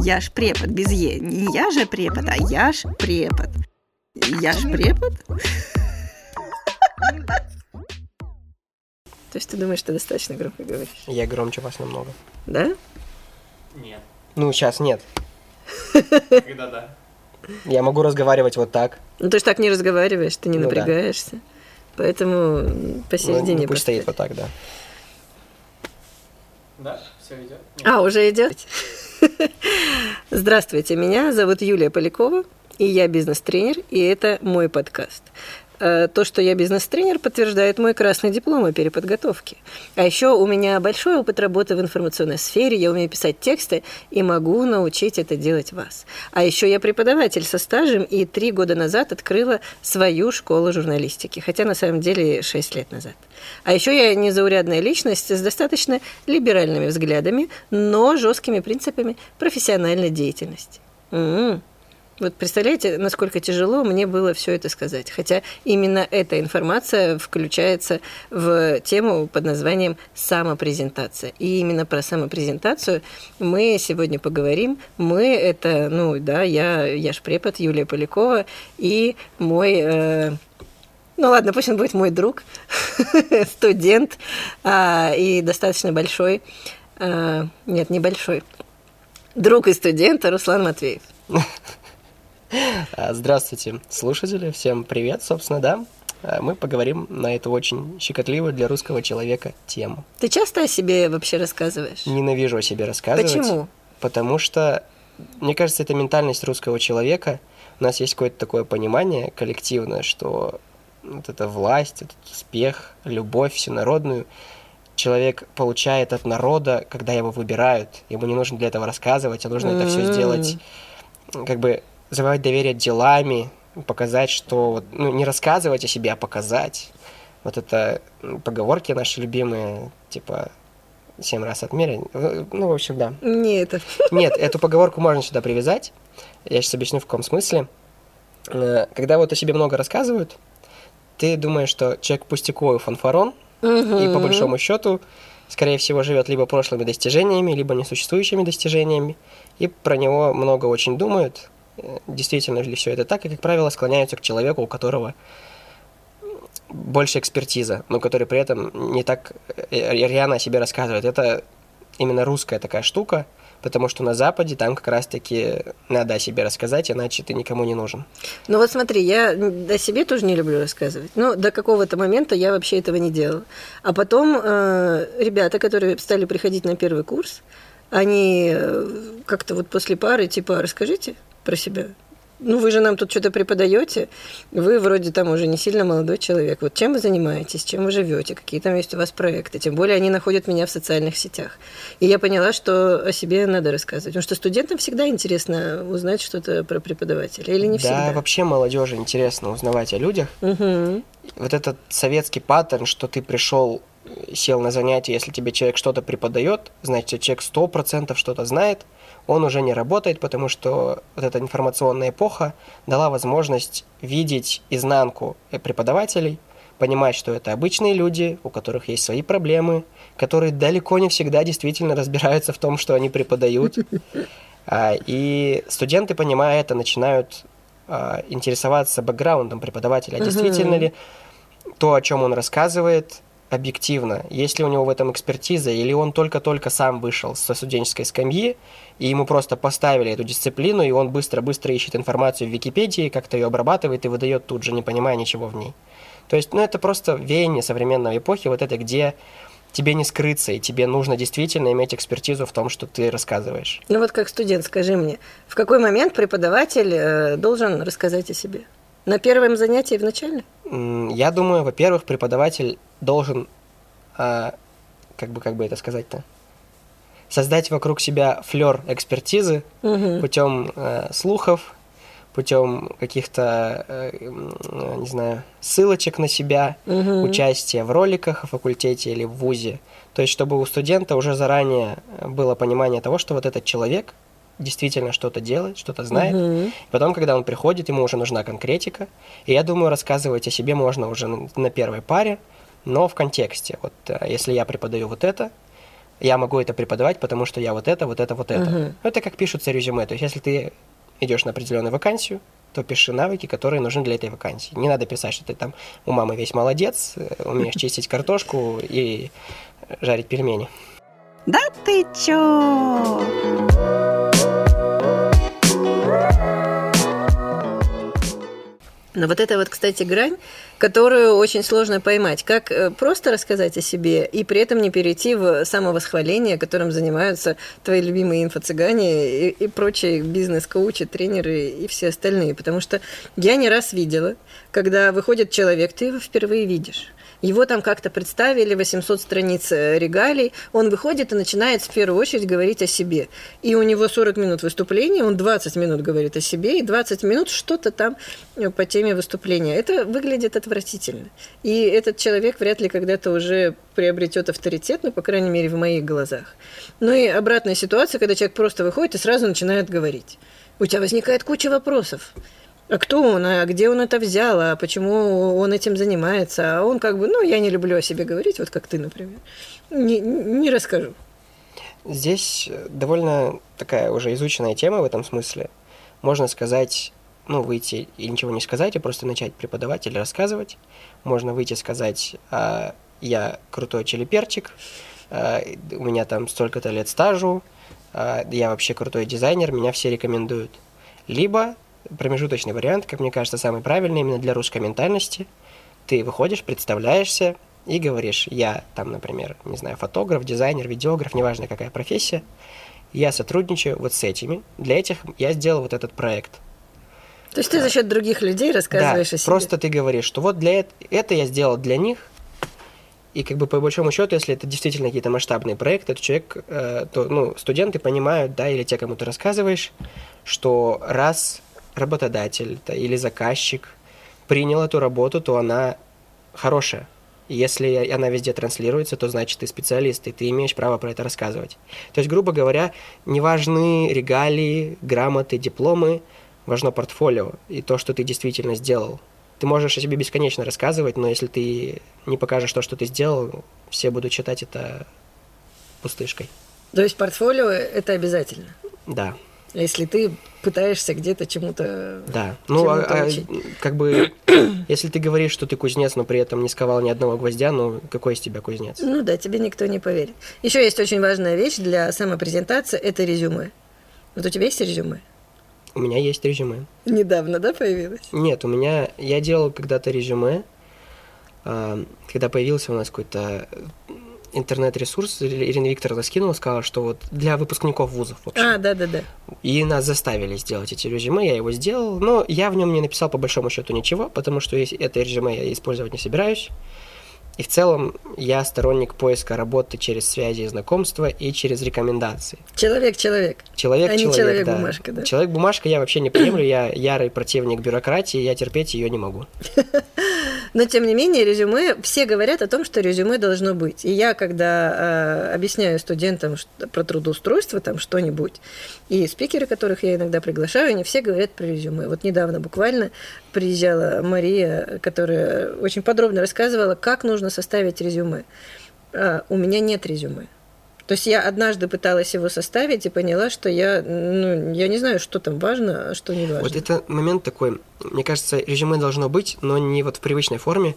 Я ж препод без Е. Не я же препод, а я ж препод. Я ж препод? То есть ты думаешь, что достаточно громко говоришь? Я громче вас намного. Да? Нет. Ну, сейчас нет. Когда да? Я могу разговаривать вот так. Ну ты же так не разговариваешь, ты не Ну да. напрягаешься. Поэтому м, Ну, посередине ну, пусть стоит поставь. вот так, да. Да? Все идет? А, уже идет? Здравствуйте, меня зовут Юлия Полякова, и я бизнес-тренер, и это мой подкаст. Э, То, что я бизнес-тренер, подтверждает мой красный диплом о переподготовке. А еще у меня большой опыт работы в информационной сфере, я умею писать тексты и могу научить это делать вас. А еще я преподаватель со стажем и три года назад открыла свою школу журналистики, хотя на самом деле шесть лет назад. А еще я незаурядная личность с достаточно либеральными взглядами, но жесткими принципами профессиональной деятельности. М. Вот представляете, насколько тяжело мне было все это сказать. Хотя именно эта информация включается в тему под названием самопрезентация. И именно про самопрезентацию мы сегодня поговорим. Мы это, ну да, я, я ж препод Юлия Полякова и мой э, ну ладно, пусть он будет мой друг, студент а, и достаточно большой, а, нет, небольшой, друг и студент Руслан Матвеев. А, Здравствуйте, слушатели. Всем привет, собственно, да. А, Мы поговорим на эту очень щекотливую для русского человека тему. Ты часто о себе вообще рассказываешь? Ненавижу о себе рассказывать. Почему? Потому что, мне кажется, это ментальность русского человека. У нас есть какое-то такое понимание коллективное, что вот эта власть, этот успех, любовь всенародную человек получает от народа, когда его выбирают. Ему не нужно для этого рассказывать, а нужно это все сделать, как бы завоевать доверие делами, показать, что вот, ну, не рассказывать о себе, а показать. Вот это поговорки наши любимые, типа семь раз отмерь. Ну, в общем, да. Не это. Нет, эту поговорку можно сюда привязать. Я сейчас объясню, в каком смысле. Э, Когда вот о себе много рассказывают, ты думаешь, что человек пустяковый фанфарон, и по большому счету, скорее всего, живет либо прошлыми достижениями, либо несуществующими достижениями, и про него много очень думают, э, действительно ли все это так, и, как правило, склоняются к человеку, у которого больше экспертиза, но который при этом не так э, рьяно о себе рассказывает. Это именно русская такая штука, потому что на Западе там как раз-таки надо о себе рассказать, иначе ты никому не нужен. Ну вот смотри, я о себе тоже не люблю рассказывать. Ну, до какого-то момента я вообще этого не делала. А потом э, ребята, которые стали приходить на первый курс, они э, как-то вот после пары, типа, расскажите про себя. Ну, вы же нам тут что-то преподаете, вы вроде там уже не сильно молодой человек. Вот чем вы занимаетесь, чем вы живете, какие там есть у вас проекты. Тем более они находят меня в социальных сетях. И я поняла, что о себе надо рассказывать. Потому что студентам всегда интересно узнать что-то про преподавателя. Или не да, всегда. вообще молодежи интересно узнавать о людях. Мгм. Вот этот советский паттерн, что ты пришел, сел на занятие, если тебе человек что-то преподает, значит, человек сто процентов что-то знает, он уже не работает, потому что вот эта информационная эпоха дала возможность видеть изнанку преподавателей, понимать, что это обычные люди, у которых есть свои проблемы, которые далеко не всегда действительно разбираются в том, что они преподают. А, И студенты, понимая это, начинают а, интересоваться бэкграундом преподавателя. А. Действительно ли то, о чем он рассказывает, объективно? Есть ли у него в этом экспертиза? Или он только-только сам вышел со студенческой скамьи, и ему просто поставили эту дисциплину, и он быстро-быстро ищет информацию в Википедии, как-то ее обрабатывает и выдает тут же, не понимая ничего в ней. То есть, ну, это просто веяние современной эпохи, вот это, где тебе не скрыться, и тебе нужно действительно иметь экспертизу в том, что ты рассказываешь. Ну вот как студент, скажи мне, в какой момент преподаватель э, должен рассказать о себе? На первом занятии в начале? Я думаю, во-первых, преподаватель должен, а, как бы, как бы это сказать-то, создать вокруг себя флер экспертизы Мгм. путем э, слухов, путем каких-то, э, не знаю, ссылочек на себя, Мгм. участия в роликах о факультете или в ВУЗе. То есть, чтобы у студента уже заранее было понимание того, что вот этот человек действительно что-то делает, что-то знает. Мгм. Потом, когда он приходит, ему уже нужна конкретика. И я думаю, рассказывать о себе можно уже на первой паре, но в контексте. Вот э, если я преподаю вот это, я могу это преподавать, потому что я вот это, вот это, вот это. Мгм. Это как пишутся резюме. То есть, если ты идешь на определенную вакансию, то пиши навыки, которые нужны для этой вакансии. Не надо писать, что ты там у мамы весь молодец, умеешь чистить картошку и жарить пельмени. Да ты чё? Но вот это вот, кстати, грань, которую очень сложно поймать. Как э, просто рассказать о себе и при этом не перейти в самовосхваление, которым занимаются твои любимые инфо-цыгане и, и прочие бизнес-коучи, тренеры и все остальные. Потому что я не раз видела, когда выходит человек, ты его впервые видишь. Его там как-то представили, 800 страниц э, регалий. Он выходит и начинает в первую очередь говорить о себе. И у него 40 минут выступления, он 20 минут говорит о себе, и 20 минут что-то там э, по теме выступления. Это выглядит отвратительно. И этот человек вряд ли когда-то уже приобретет авторитет, ну, по крайней мере, в моих глазах. Ну и обратная ситуация, когда человек просто выходит и сразу начинает говорить. У тебя возникает куча вопросов. А кто он, а где он это взял, а почему он этим занимается? А он как бы, ну, я не люблю о себе говорить, вот как ты, например. Не, не расскажу. Здесь довольно такая уже изученная тема в этом смысле. Можно сказать, ну, выйти и ничего не сказать, а просто начать преподавать или рассказывать. Можно выйти и сказать, а, я крутой челеперчик, а, у меня там столько-то лет стажу, а, я вообще крутой дизайнер, меня все рекомендуют. Либо промежуточный вариант, как мне кажется, самый правильный именно для русской ментальности. Ты выходишь, представляешься и говоришь, я там, например, не знаю, фотограф, дизайнер, видеограф, неважно какая профессия, я сотрудничаю вот с этими. Для этих я сделал вот этот проект. То есть ты за счет других людей рассказываешь да, о себе. просто ты говоришь, что вот для это, это я сделал для них, и как бы по большому счету, если это действительно какие-то масштабные проекты, то человек, э, то, ну, студенты понимают, да, или те, кому ты рассказываешь, что раз работодатель да, или заказчик принял эту работу, то она хорошая. Если она везде транслируется, то значит ты специалист, и ты имеешь право про это рассказывать. То есть, грубо говоря, не важны регалии, грамоты, дипломы, важно портфолио и то, что ты действительно сделал. Ты можешь о себе бесконечно рассказывать, но если ты не покажешь то, что ты сделал, все будут считать это пустышкой. То есть портфолио – это обязательно. Да. Если ты пытаешься где-то чему-то... Да. Ну, а, а, как бы, если ты говоришь, что ты кузнец, но при этом не сковал ни одного гвоздя, ну, какой из тебя кузнец? Ну да, тебе никто не поверит. Еще есть очень важная вещь для самопрезентации – это резюме. Вот у тебя есть резюме? У меня есть резюме. Недавно, да, появилось? Нет, у меня... Я делал когда-то резюме, а, когда появился у нас какой-то интернет-ресурс, Ирина Викторовна скинула, сказала, что вот для выпускников вузов, в общем. А, да-да-да. И нас заставили сделать эти резюме, я его сделал, но я в нем не написал по большому счету ничего, потому что это резюме я использовать не собираюсь. И в целом я сторонник поиска работы через связи и знакомства и через рекомендации. Человек-человек. Человек, А человек, человек-бумажка, да? Человек-бумажка я вообще не приемлю, я ярый противник бюрократии, я терпеть ее не могу. Но, тем не менее, резюме, все говорят о том, что резюме должно быть. И я, когда э, объясняю студентам что- про трудоустройство, там что-нибудь, и спикеры, которых я иногда приглашаю, они все говорят про резюме. Вот недавно буквально приезжала Мария, которая очень подробно рассказывала, как нужно составить резюме. А, у меня нет резюме. То есть я однажды пыталась его составить и поняла, что я, ну, я не знаю, что там важно, а что не важно. Вот это момент такой, мне кажется, резюме должно быть, но не вот в привычной форме.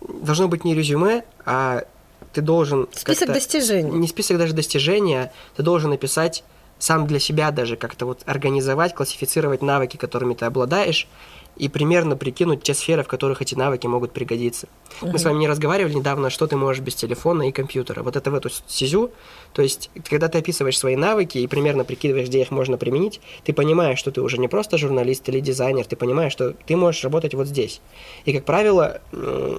Должно быть не резюме, а ты должен... Список достижений. Не список даже достижений, а ты должен написать сам для себя даже как-то вот организовать, классифицировать навыки, которыми ты обладаешь, и примерно прикинуть те сферы, в которых эти навыки могут пригодиться. Мы с вами не разговаривали недавно, что ты можешь без телефона и компьютера. Вот это в эту сизю. То есть, когда ты описываешь свои навыки и примерно прикидываешь, где их можно применить, ты понимаешь, что ты уже не просто журналист или дизайнер, ты понимаешь, что ты можешь работать вот здесь. И, как правило,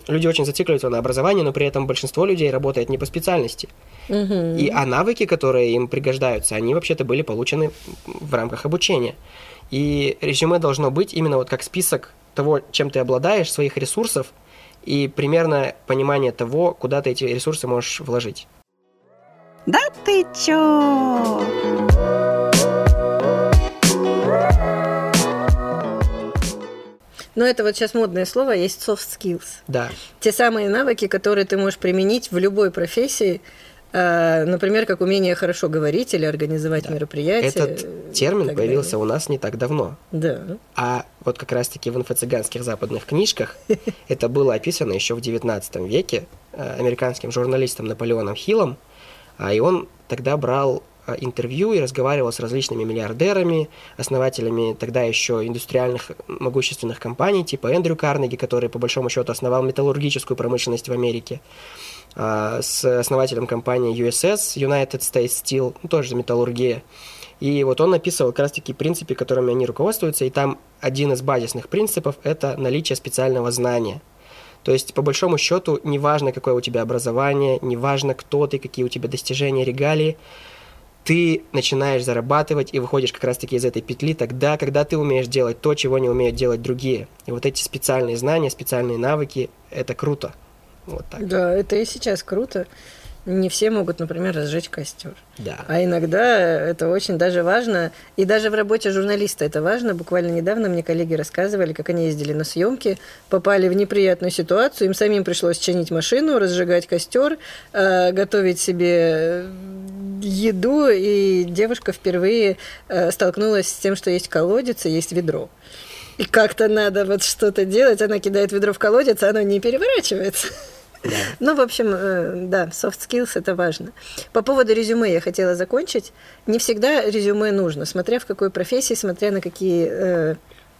люди очень зацикливаются на образовании, но при этом большинство людей работает не по специальности. Мгм. И, а навыки, которые им пригождаются, они вообще-то были получены в рамках обучения. И резюме должно быть именно вот как список того, чем ты обладаешь, своих ресурсов, и примерно понимание того, куда ты эти ресурсы можешь вложить. Да ты чё? Но это вот сейчас модное слово, есть soft skills. Да. Те самые навыки, которые ты можешь применить в любой профессии, например, как умение хорошо говорить или организовать мероприятие. Этот термин появился далее. у нас не так давно. Да. А вот как раз-таки в инфо-цыганских западных книжках это было описано еще в XIX веке э, американским журналистом Наполеоном Хиллом, а, и он тогда брал а, интервью и разговаривал с различными миллиардерами, основателями тогда еще индустриальных могущественных компаний, типа Эндрю Карнеги, который по большому счету основал металлургическую промышленность в Америке, с основателем компании USS, United States Steel, ну, тоже металлургия. И вот он описывал как раз-таки принципы, которыми они руководствуются, и там один из базисных принципов – это наличие специального знания. То есть, по большому счету, неважно, какое у тебя образование, неважно, кто ты, какие у тебя достижения, регалии, ты начинаешь зарабатывать и выходишь как раз-таки из этой петли тогда, когда ты умеешь делать то, чего не умеют делать другие. И вот эти специальные знания, специальные навыки – это круто. Вот так. Да, это и сейчас круто. Не все могут, например, разжечь костер. Да. А иногда это очень даже важно. И даже в работе журналиста это важно. Буквально недавно мне коллеги рассказывали, как они ездили на съемки, попали в неприятную ситуацию. Им самим пришлось чинить машину, разжигать костер, э, готовить себе еду. И девушка впервые э, столкнулась с тем, что есть колодец и есть ведро. И как-то надо вот что-то делать. Она кидает ведро в колодец, а оно не переворачивается. Ну, в общем, э, да, soft skills это важно. По поводу резюме я хотела закончить. Не всегда резюме нужно, смотря в какой профессии, смотря на какие э,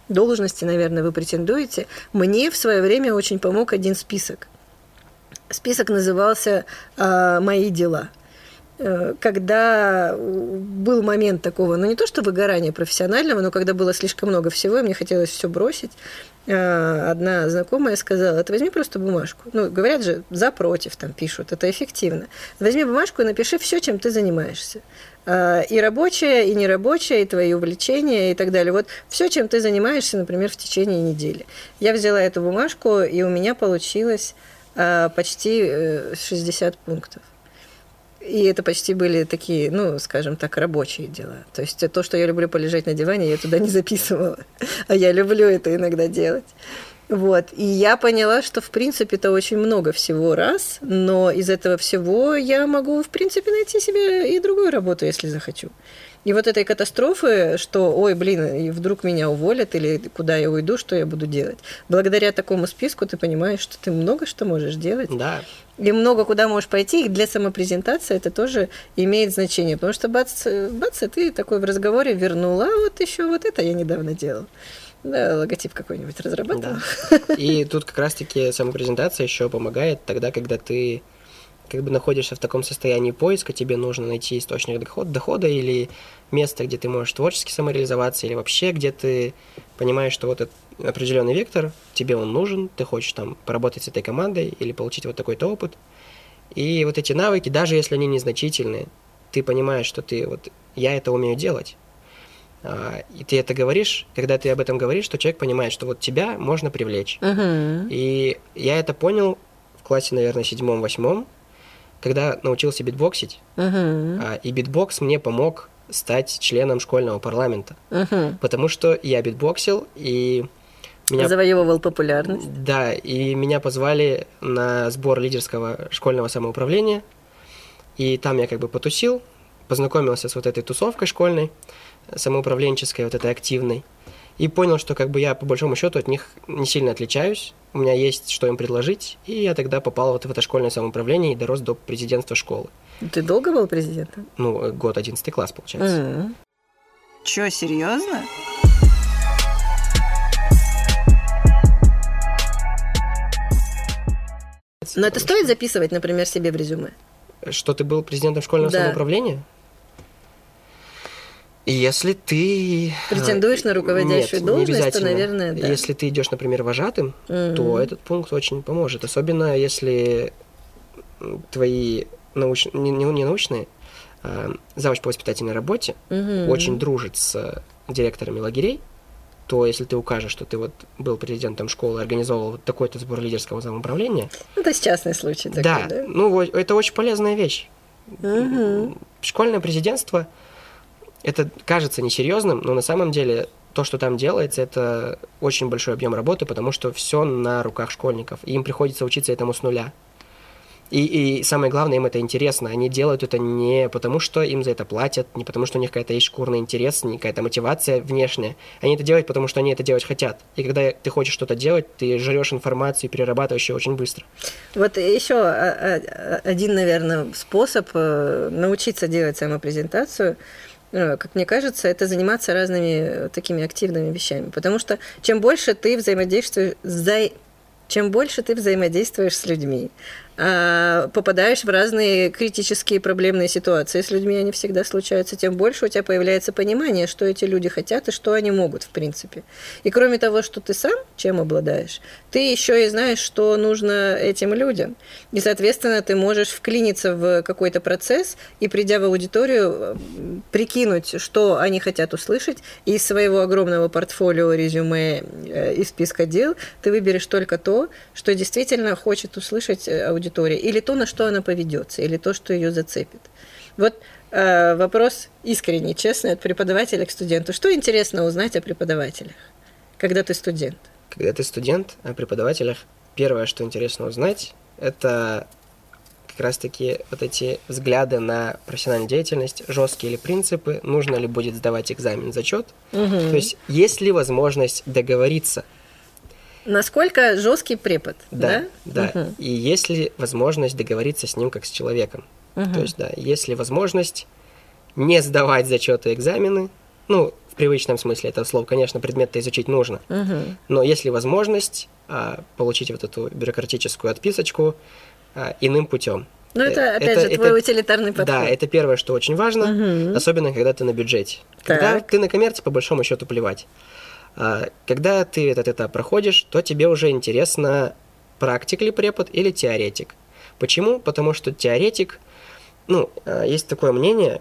должности, наверное, вы претендуете. Мне в свое время очень помог один список. Список назывался э, «Мои дела» когда был момент такого, ну не то что выгорания профессионального, но когда было слишком много всего, и мне хотелось все бросить, э, одна знакомая сказала, ты возьми просто бумажку. Ну, говорят же, за, против там пишут, это эффективно. Возьми бумажку и напиши все, чем ты занимаешься. Э, И рабочее, и нерабочее, и твои увлечения, и так далее. Вот все, чем ты занимаешься, например, в течение недели. Я взяла эту бумажку, и у меня получилось почти 60 пунктов. И это почти были такие, ну, скажем так, рабочие дела. То есть то, что я люблю полежать на диване, я туда не записывала. А я люблю это иногда делать. Вот. И я поняла, что, в принципе, это очень много всего раз, но из этого всего я могу, в принципе, найти себе и другую работу, если захочу. И вот этой катастрофы, что, ой, блин, и вдруг меня уволят, или куда я уйду, что я буду делать. Благодаря такому списку ты понимаешь, что ты много что можешь делать. Да. И много куда можешь пойти, и для самопрезентации это тоже имеет значение, потому что бац, бац, и ты такой в разговоре вернула, а вот еще вот это я недавно делал. Да, логотип какой-нибудь разрабатывал. Да. И тут как раз-таки самопрезентация еще помогает тогда, когда ты как бы находишься в таком состоянии поиска, тебе нужно найти источник доход, дохода или место, где ты можешь творчески самореализоваться, или вообще, где ты понимаешь, что вот этот определенный вектор, тебе он нужен, ты хочешь там поработать с этой командой или получить вот такой-то опыт. И вот эти навыки, даже если они незначительные, ты понимаешь, что ты вот, я это умею делать. А, и ты это говоришь, когда ты об этом говоришь, то человек понимает, что вот тебя можно привлечь. Угу. И я это понял в классе, наверное, седьмом-восьмом, когда научился битбоксить. А, и битбокс мне помог стать членом школьного парламента. Угу. Потому что я битбоксил, и меня... Завоевывал популярность. Да, и меня позвали на сбор лидерского школьного самоуправления. И там я как бы потусил, познакомился с вот этой тусовкой школьной, самоуправленческой, вот этой активной. И понял, что как бы я по большому счету от них не сильно отличаюсь. У меня есть что им предложить. И я тогда попал вот в это школьное самоуправление и дорос до президентства школы. Ты долго был президентом? Ну, год 11 класс, получается. Mm. Чё, серьезно? Но это стоит записывать, например, себе в резюме? Что ты был президентом школьного Да. самоуправления? Если ты... Претендуешь на руководящую Нет, не должность, то, наверное, да. Если ты идешь, например, вожатым, Мгм. то этот пункт очень поможет. Особенно если твои науч... не, не- научные, а завуч по воспитательной работе Мгм. очень дружит с директорами лагерей, то если ты укажешь, что ты вот был президентом школы, организовал вот такой-то сбор лидерского самоуправления, Ну, Это частный случай такой, да, да? ну это очень полезная вещь. Мгм. Школьное президентство, это кажется несерьезным, но на самом деле то, что там делается, это очень большой объем работы, потому что все на руках школьников, и им приходится учиться этому с нуля. И, и самое главное, им это интересно. Они делают это не потому, что им за это платят, не потому, что у них какая-то есть шкурный интерес, не какая-то мотивация внешняя. Они это делают, потому что они это делать хотят. И когда ты хочешь что-то делать, ты жрешь информацию перерабатываешь ее очень быстро. Вот еще один, наверное, способ э, научиться делать самопрезентацию как мне кажется, это заниматься разными такими активными вещами. Потому что чем больше ты взаимодействуешь, чем больше ты взаимодействуешь с людьми, попадаешь в разные критические проблемные ситуации с людьми, они всегда случаются, тем больше у тебя появляется понимание, что эти люди хотят и что они могут, в принципе. И кроме того, что ты сам чем обладаешь, ты еще и знаешь, что нужно этим людям. И, соответственно, ты можешь вклиниться в какой-то процесс и, придя в аудиторию, прикинуть, что они хотят услышать, и из своего огромного портфолио, резюме, э, из списка дел ты выберешь только то, что действительно хочет услышать аудитория аудитория, или то, на что она поведется, или то, что ее зацепит. Вот э, вопрос искренний, честный от преподавателя к студенту. Что интересно узнать о преподавателях, когда ты студент? Когда ты студент, о преподавателях первое, что интересно узнать, это как раз-таки вот эти взгляды на профессиональную деятельность, жесткие ли принципы, нужно ли будет сдавать экзамен, зачет. Угу. То есть есть ли возможность договориться Насколько жесткий препод, да? Да, да. Угу. И есть ли возможность договориться с ним как с человеком? Угу. То есть, да, есть ли возможность не сдавать зачеты экзамены, ну, в привычном смысле этого слова, конечно, предмет-то изучить нужно, угу. но есть ли возможность а, получить вот эту бюрократическую отписочку а, иным путем? Ну, это, опять это, же, твой это, утилитарный подход. Да, это первое, что очень важно, угу. особенно когда ты на бюджете. Когда так. ты на коммерции, по большому счету, плевать. А, когда ты этот этап проходишь, то тебе уже интересно, практик ли препод или теоретик. Почему? Потому что теоретик, ну, а, есть такое мнение,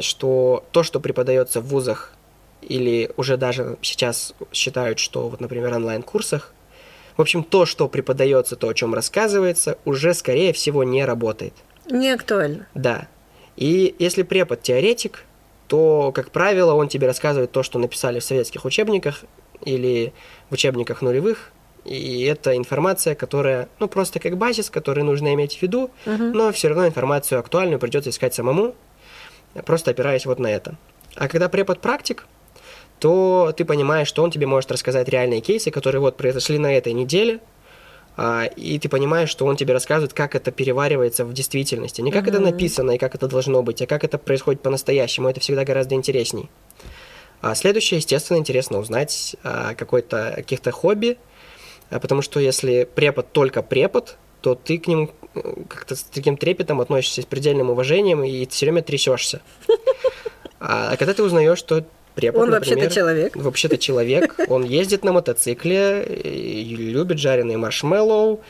что то, что преподается в вузах, или уже даже сейчас считают, что вот, например, онлайн-курсах, в общем, то, что преподается, то, о чем рассказывается, уже, скорее всего, не работает. Не актуально. Да. И если препод теоретик, то, как правило, он тебе рассказывает то, что написали в советских учебниках или в учебниках нулевых, и это информация, которая, ну, просто как базис, который нужно иметь в виду, uh-huh. но все равно информацию актуальную придется искать самому, просто опираясь вот на это. А когда препод практик, то ты понимаешь, что он тебе может рассказать реальные кейсы, которые вот произошли на этой неделе, и ты понимаешь, что он тебе рассказывает, как это переваривается в действительности. Не как mm-hmm. это написано и как это должно быть, а как это происходит по-настоящему. Это всегда гораздо интересней. А следующее, естественно, интересно узнать а, какой-то, каких-то хобби, а, потому что если препод только препод, то ты к нему э, как-то с таким трепетом относишься, с предельным уважением, и все время трясешься. А когда ты узнаешь, что Препод, он вообще-то человек. Вообще-то человек. Он ездит на мотоцикле, любит жареные маршмеллоу,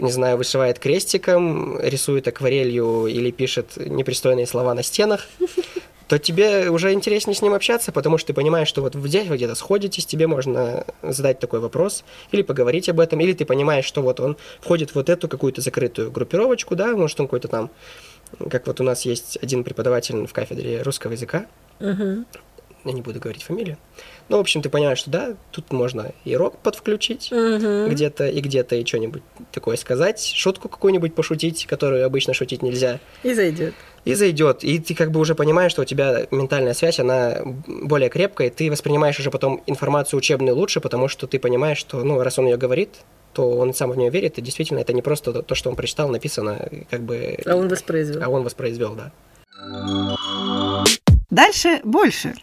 не знаю, вышивает крестиком, рисует акварелью или пишет непристойные слова на стенах, то тебе уже интереснее с ним общаться, потому что ты понимаешь, что вот здесь вы где-то сходитесь, тебе можно задать такой вопрос, или поговорить об этом, или ты понимаешь, что вот он входит в вот эту какую-то закрытую группировочку, да, может он какой-то там, как вот у нас есть один преподаватель в кафедре русского языка, uh-huh я не буду говорить фамилию. Ну, в общем, ты понимаешь, что да, тут можно и рок подвключить угу. где-то, и где-то и что-нибудь такое сказать, шутку какую-нибудь пошутить, которую обычно шутить нельзя. И зайдет. И зайдет. И ты как бы уже понимаешь, что у тебя ментальная связь, она более крепкая, и ты воспринимаешь уже потом информацию учебную лучше, потому что ты понимаешь, что, ну, раз он ее говорит, то он сам в нее верит, и действительно это не просто то, что он прочитал, написано, как бы... А он воспроизвел. А он воспроизвел, да. Дальше больше.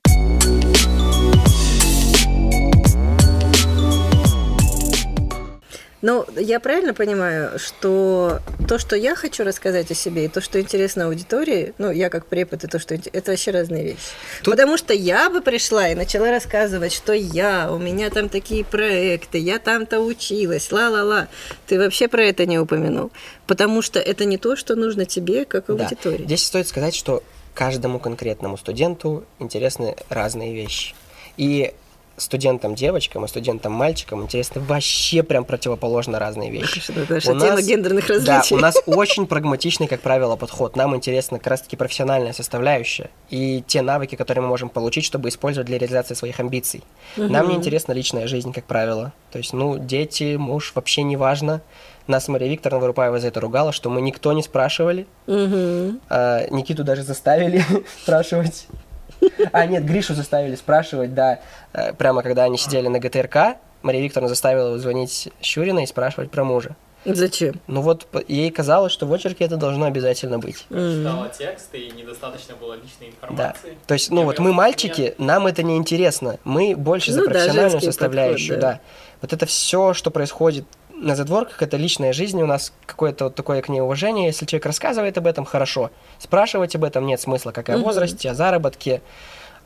Ну, я правильно понимаю, что то, что я хочу рассказать о себе, и то, что интересно аудитории, ну, я как препод, и то, что это вообще разные вещи. Тут... Потому что я бы пришла и начала рассказывать, что я, у меня там такие проекты, я там-то училась, ла-ла-ла. Ты вообще про это не упомянул. Потому что это не то, что нужно тебе, как аудитории. Да. Здесь стоит сказать, что каждому конкретному студенту интересны разные вещи. И студентам-девочкам и студентам-мальчикам интересны вообще прям противоположно разные вещи. Это наша У тема нас- гендерных Да, различий. у нас очень прагматичный, как правило, подход. Нам интересна как раз-таки профессиональная составляющая и те навыки, которые мы можем получить, чтобы использовать для реализации своих амбиций. Нам не интересна личная жизнь, как правило. То есть, ну, дети, муж, вообще не важно. Нас Мария Викторовна Вырупаева за это ругала, что мы никто не спрашивали. Мгм. А, Никиту даже заставили спрашивать. А, нет, Гришу заставили спрашивать, да. Э, Прямо когда они сидели на ГТРК, Мария Викторовна заставила его звонить Щурина и спрашивать про мужа. Зачем? Ну вот ей казалось, что в очерке это должно обязательно быть. Читала текст, и недостаточно было личной Да. информации. То есть, ну Я вот мы мальчики, нам это не интересно. Мы больше за Ну да, профессиональную женский составляющую, подход, да. да. Вот это все, что происходит на задворках, это личная жизнь, у нас какое-то вот такое к ней уважение. Если человек рассказывает об этом, хорошо. Спрашивать об этом нет смысла, как и о Мгм. возрасте, о заработке,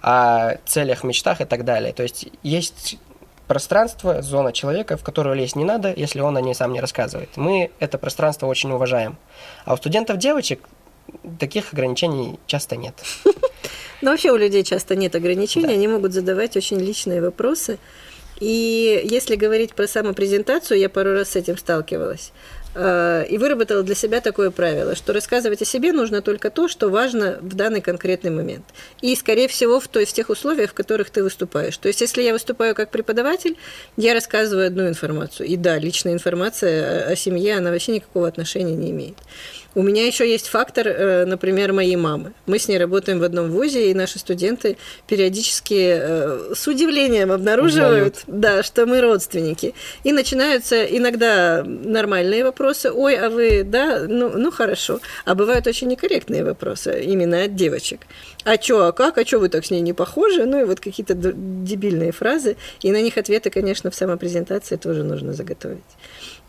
о целях, мечтах и так далее. То есть есть пространство, зона человека, в которую лезть не надо, если он о ней сам не рассказывает. Мы это пространство очень уважаем. А у студентов девочек таких ограничений часто нет. Ну, вообще у людей часто нет ограничений, они могут задавать очень личные вопросы. И если говорить про самопрезентацию, я пару раз с этим сталкивалась. э, И выработала для себя такое правило, что рассказывать о себе нужно только то, что важно в данный конкретный момент. И, скорее всего, в, той, в тех условиях, в которых ты выступаешь. То есть, если я выступаю как преподаватель, я рассказываю одну информацию. И да, личная информация о, семье, она вообще никакого отношения не имеет. У меня еще есть фактор, э, например, моей мамы. Мы с ней работаем в одном вузе, и наши студенты периодически э, с удивлением обнаруживают, да, что мы родственники. И начинаются иногда нормальные вопросы. Ой, а вы, да, ну, ну хорошо. А бывают очень некорректные вопросы именно от девочек. А чё, а как, а чё вы так с ней не похожи? Ну и вот какие-то дебильные фразы. И на них ответы, конечно, в самопрезентации тоже нужно заготовить.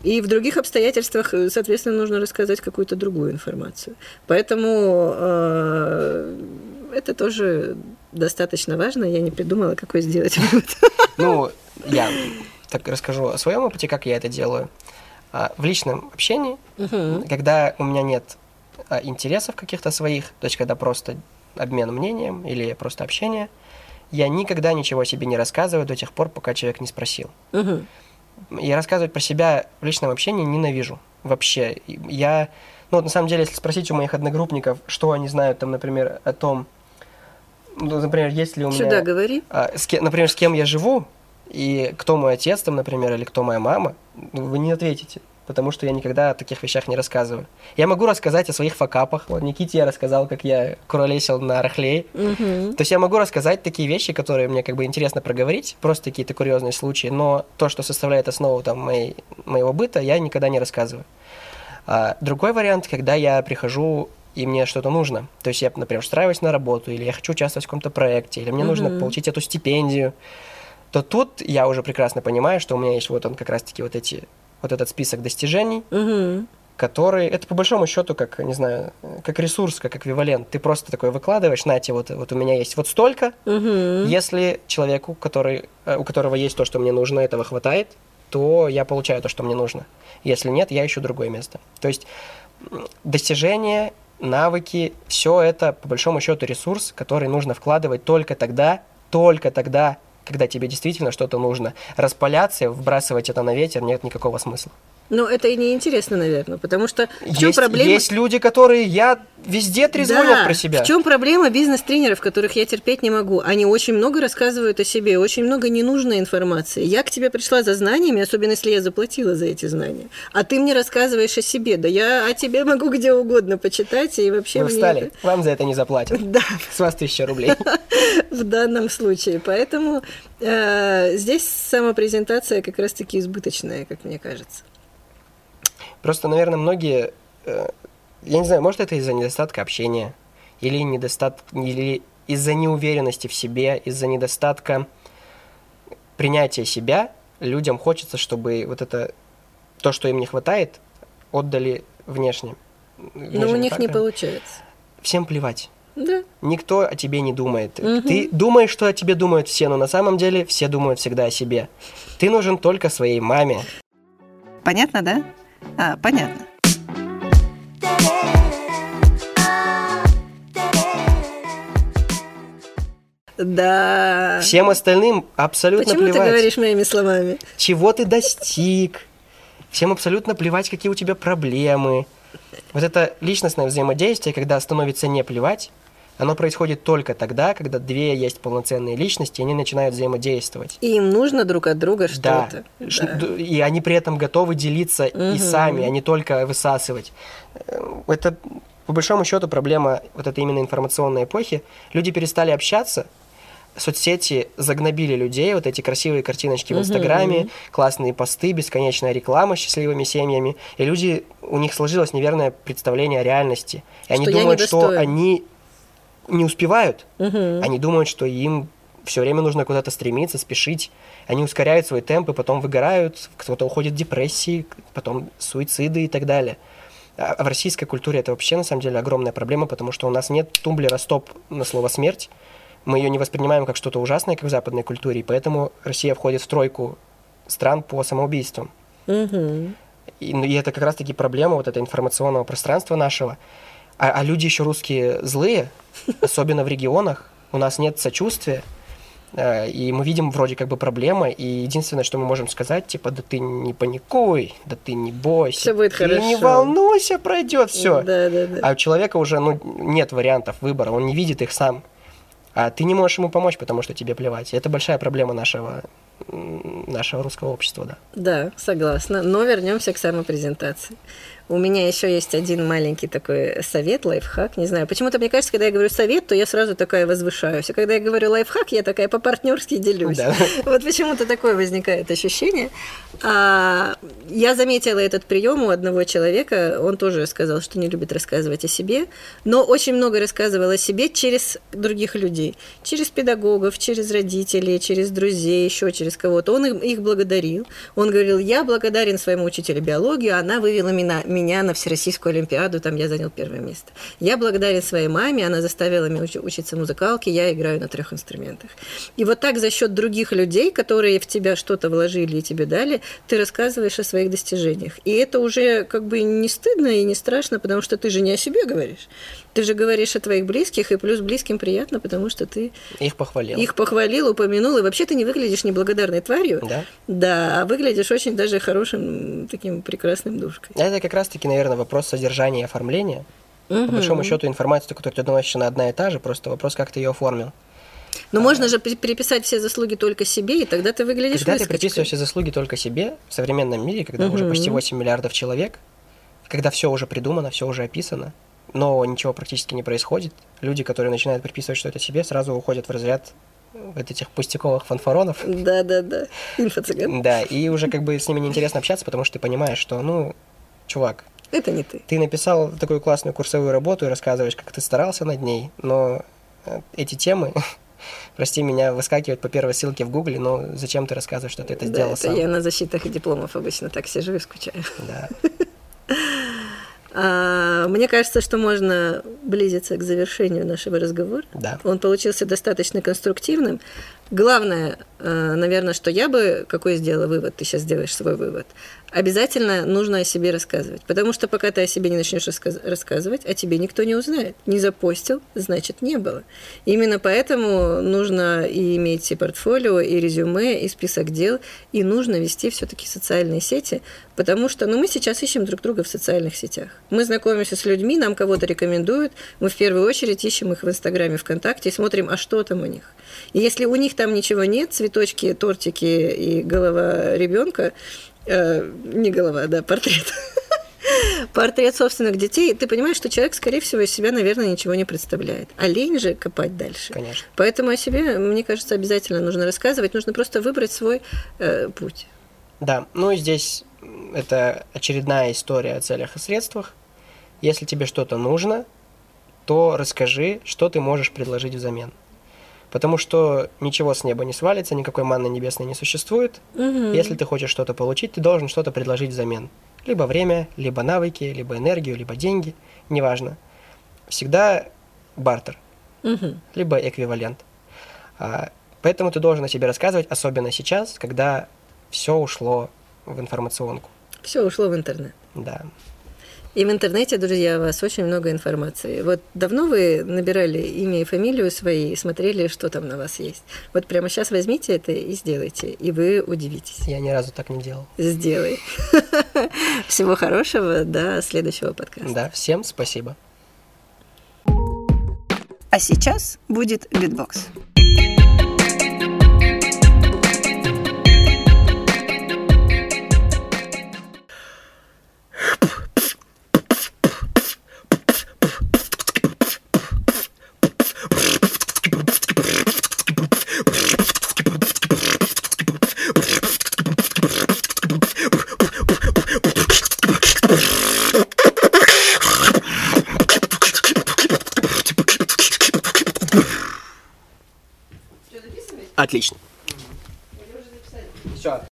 И в других обстоятельствах, э, соответственно, нужно рассказать какую-то другую информацию. Поэтому э, это тоже достаточно важно. Я не придумала, какой сделать вывод. Ну, я так расскажу о своем опыте, как я это делаю. А, В личном общении, Мгм. когда у меня нет а, интересов каких-то своих, то есть когда просто обмен мнением или просто общение, я никогда ничего себе не рассказываю до тех пор, пока человек не спросил. Мгм. Я рассказывать про себя в личном общении ненавижу вообще. Я, ну, вот на самом деле, если спросить у моих одногруппников, что они знают, там, например, о том, ну, например, есть ли у меня... Сюда говори. а, с ке- например, с кем я живу, и кто мой отец, там, например, или кто моя мама, вы не ответите, потому что я никогда о таких вещах не рассказываю. Я могу рассказать о своих факапах. Вот Никите я рассказал, как я куролесил на Рахлей. Мгм. То есть я могу рассказать такие вещи, которые мне как бы интересно проговорить, просто какие-то курьезные случаи, но то, что составляет основу там моей, моего быта, я никогда не рассказываю. А, другой вариант, когда я прихожу и мне что-то нужно. То есть я, например, устраиваюсь на работу, или я хочу участвовать в каком-то проекте, или мне нужно Мгм. получить эту стипендию, то тут я уже прекрасно понимаю, что у меня есть вот он как раз-таки вот эти вот этот список достижений, Мгм. который, это по большому счету как, не знаю, как ресурс, как эквивалент. Ты просто такой выкладываешь, знаете, вот, вот у меня есть вот столько, Мгм. если человеку, который, э, у которого есть то, что мне нужно, этого хватает, то я получаю то, что мне нужно. Если нет, я ищу другое место. То есть достижения, навыки, все это по большому счету ресурс, который нужно вкладывать только тогда, только тогда, когда тебе действительно что-то нужно. Распаляться, вбрасывать это на ветер нет никакого смысла. Но это и неинтересно, наверное, потому что в чем Есть, проблема? есть люди, которые я везде трезвонят Да, про себя. В чем проблема бизнес-тренеров, которых я терпеть не могу? Они очень много рассказывают о себе, очень много ненужной информации. Я к тебе пришла за знаниями, особенно если я заплатила за эти знания. А ты мне рассказываешь о себе. Да я о тебе могу где угодно почитать и вообще Вы встали, это- вам за это не заплатят. Да, С вас тысяча рублей. в данном случае. Поэтому э, здесь самопрезентация как раз-таки избыточная, как мне кажется. Просто, наверное, многие, э, я не знаю, может это из-за недостатка общения, или недостат, или из-за неуверенности в себе, из-за недостатка принятия себя, людям хочется, чтобы вот это, то, что им не хватает, отдали внешне. Но у них не получается. Всем плевать. Да. Никто о тебе не думает. Мгм. Ты думаешь, что о тебе думают все, но на самом деле все думают всегда о себе. Ты нужен только своей маме. Понятно, да? А, понятно. Да. Всем остальным абсолютно Почему плевать. ты говоришь моими словами? чего ты достиг. Всем абсолютно плевать, какие у тебя проблемы. Вот это личностное взаимодействие, когда становится не плевать, оно происходит только тогда, когда две есть полноценные личности, и они начинают взаимодействовать. И им нужно друг от друга Да. что-то. Да. д- И они при этом готовы делиться и Мгм. сами, а не только высасывать. Э, Это, по большому счету, проблема вот этой именно информационной эпохи. Люди перестали общаться, соцсети загнобили людей, вот эти красивые картиночки в. Инстаграме, классные посты, бесконечная реклама с счастливыми семьями. И люди, у них сложилось неверное представление о реальности. И они Что я думают, что они не успевают. Мгм. Они думают, что им все время нужно куда-то стремиться, спешить. Они ускоряют свой темп и потом выгорают, кто-то уходит в депрессии, потом суициды и так далее. А в российской культуре это вообще на самом деле огромная проблема, потому что у нас нет тумблера стоп на слово смерть. Мы ее не воспринимаем как что-то ужасное, как в западной культуре, и поэтому Россия входит в тройку стран по самоубийствам. Мгм. И, ну, и это как раз-таки проблема вот этого информационного пространства нашего. А, а люди еще русские злые, особенно в регионах. У нас нет сочувствия. э, И мы видим вроде как бы проблема, и единственное, что мы можем сказать, типа, да ты не паникуй, да ты не бойся, Всё будет ты не хорошо». волнуйся, пройдет все. Да, да, да. А у человека уже ну, нет вариантов выбора, он не видит их сам. А ты не можешь ему помочь, потому что тебе плевать. Это большая проблема нашего, нашего русского общества, да. Да, согласна. Но вернемся к самопрезентации. У меня еще есть один маленький такой совет, лайфхак. Не знаю, почему-то мне кажется, когда я говорю совет, то я сразу такая возвышаюсь. А когда я говорю лайфхак, я такая по-партнерски делюсь. Да. Вот почему-то такое возникает ощущение. А, я заметила этот прием у одного человека. Он тоже сказал, что не любит рассказывать о себе, но очень много рассказывал о себе через других людей. Через педагогов, через родителей, через друзей, еще через кого-то. Он их- благодарил. Он говорил, я благодарен своему учителю биологии, она вывела меня, меня на Всероссийскую Олимпиаду, там я занял первое место. Я благодарен своей маме, она заставила меня уч- учиться музыкалке, я играю на трех инструментах. И вот так за счет других людей, которые в тебя что-то вложили и тебе дали, ты рассказываешь о своих достижениях. И это уже как бы не стыдно и не страшно, потому что ты же не о себе говоришь. Ты же говоришь о твоих близких, и плюс близким приятно, потому что ты Их похвалил. их похвалил, упомянул, и вообще ты не выглядишь неблагодарной тварью. Да. Да, а выглядишь очень даже хорошим, таким прекрасным душкой. Это как раз-таки, наверное, вопрос содержания и оформления. По Мгм. большому счету информация, которую ты доносишь, она одна и та же, просто вопрос, как ты ее оформил. Но можно же приписать все заслуги только себе, и тогда ты выглядишь Когда ты выскочкой. приписываешь все заслуги только себе в современном мире, когда уже Мгм. почти 8 миллиардов человек, когда все уже придумано, все уже описано, но ничего практически не происходит, люди, которые начинают приписывать что-то себе, сразу уходят в разряд вот этих пустяковых фанфаронов. Да, да, да. И уже как бы с ними неинтересно общаться, потому что ты понимаешь, что, ну, чувак, Это не ты. ты написал такую классную курсовую работу и рассказываешь, как ты старался над ней, но э, эти темы, прости меня, выскакивают по первой ссылке в Гугле, но зачем ты рассказываешь, что ты это Да, сделал это сам? я на защитах и дипломов обычно так сижу и скучаю. Да. А, мне кажется, что можно близиться к завершению нашего разговора. Да. Он получился достаточно конструктивным. Главное, э, наверное, что я бы, какой сделала вывод, ты сейчас сделаешь свой вывод, обязательно нужно о себе рассказывать. Потому что пока ты о себе не начнешь рассказ- рассказывать, о тебе никто не узнает. Не запостил, значит, не было. Именно поэтому нужно и иметь и портфолио, и резюме, и список дел, и нужно вести все-таки социальные сети, потому что ну, мы сейчас ищем друг друга в социальных сетях. Мы знакомимся с людьми, нам кого-то рекомендуют, мы в первую очередь ищем их в Инстаграме, ВКонтакте и смотрим, а что там у них. И если у них там ничего нет, цветочки, тортики и голова ребенка, э, не голова, да, портрет, портрет собственных детей, ты понимаешь, что человек, скорее всего, из себя, наверное, ничего не представляет. А лень же копать дальше. Конечно. Поэтому о себе, мне кажется, обязательно нужно рассказывать, нужно просто выбрать свой э, путь. Да, ну и здесь это очередная история о целях и средствах. Если тебе что-то нужно, то расскажи, что ты можешь предложить взамен. Потому что ничего с неба не свалится, никакой манны небесной не существует. Мгм. Если ты хочешь что-то получить, ты должен что-то предложить взамен. Либо время, либо навыки, либо энергию, либо деньги, неважно. Всегда бартер, Мгм. либо эквивалент. А, Поэтому ты должен о себе рассказывать, особенно сейчас, когда все ушло в информационку. Все ушло в интернет. Да. И в интернете, друзья, у вас очень много информации. Вот давно вы набирали имя и фамилию свои и смотрели, что там на вас есть? Вот прямо сейчас возьмите это и сделайте, и вы удивитесь. Я ни разу так не делал. Сделай. Всего хорошего, до следующего подкаста. Да, всем спасибо. А сейчас будет битбокс. Отлично. Все,